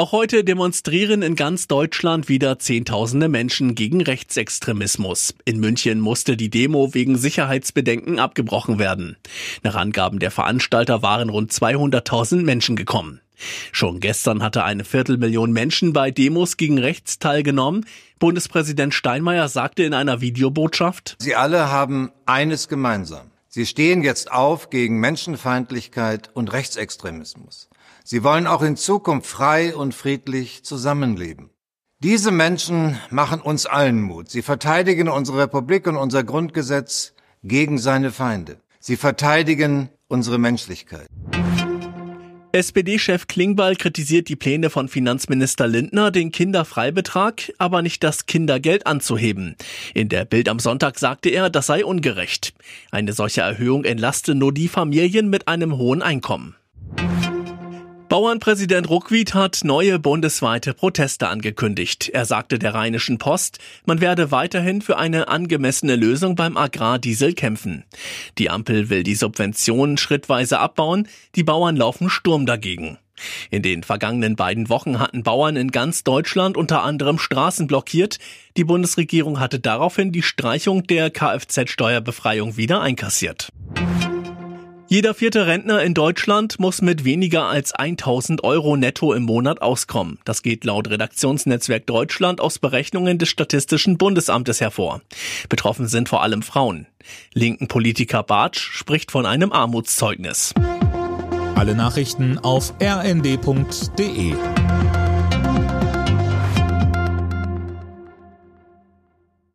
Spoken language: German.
Auch heute demonstrieren in ganz Deutschland wieder Zehntausende Menschen gegen Rechtsextremismus. In München musste die Demo wegen Sicherheitsbedenken abgebrochen werden. Nach Angaben der Veranstalter waren rund 200.000 Menschen gekommen. Schon gestern hatte eine Viertelmillion Menschen bei Demos gegen rechts teilgenommen. Bundespräsident Steinmeier sagte in einer Videobotschaft, Sie alle haben eines gemeinsam. Sie stehen jetzt auf gegen Menschenfeindlichkeit und Rechtsextremismus. Sie wollen auch in Zukunft frei und friedlich zusammenleben. Diese Menschen machen uns allen Mut. Sie verteidigen unsere Republik und unser Grundgesetz gegen seine Feinde. Sie verteidigen unsere Menschlichkeit. SPD-Chef Klingbeil kritisiert die Pläne von Finanzminister Lindner, den Kinderfreibetrag, aber nicht das Kindergeld anzuheben. In der Bild am Sonntag sagte er, das sei ungerecht. Eine solche Erhöhung entlaste nur die Familien mit einem hohen Einkommen. Bauernpräsident Ruckwied hat neue bundesweite Proteste angekündigt. Er sagte der Rheinischen Post, man werde weiterhin für eine angemessene Lösung beim Agrardiesel kämpfen. Die Ampel will die Subventionen schrittweise abbauen, die Bauern laufen Sturm dagegen. In den vergangenen beiden Wochen hatten Bauern in ganz Deutschland unter anderem Straßen blockiert. Die Bundesregierung hatte daraufhin die Streichung der Kfz-Steuerbefreiung wieder einkassiert. Jeder vierte Rentner in Deutschland muss mit weniger als 1000 Euro netto im Monat auskommen. Das geht laut Redaktionsnetzwerk Deutschland aus Berechnungen des Statistischen Bundesamtes hervor. Betroffen sind vor allem Frauen. Linken Politiker Bartsch spricht von einem Armutszeugnis. Alle Nachrichten auf rnd.de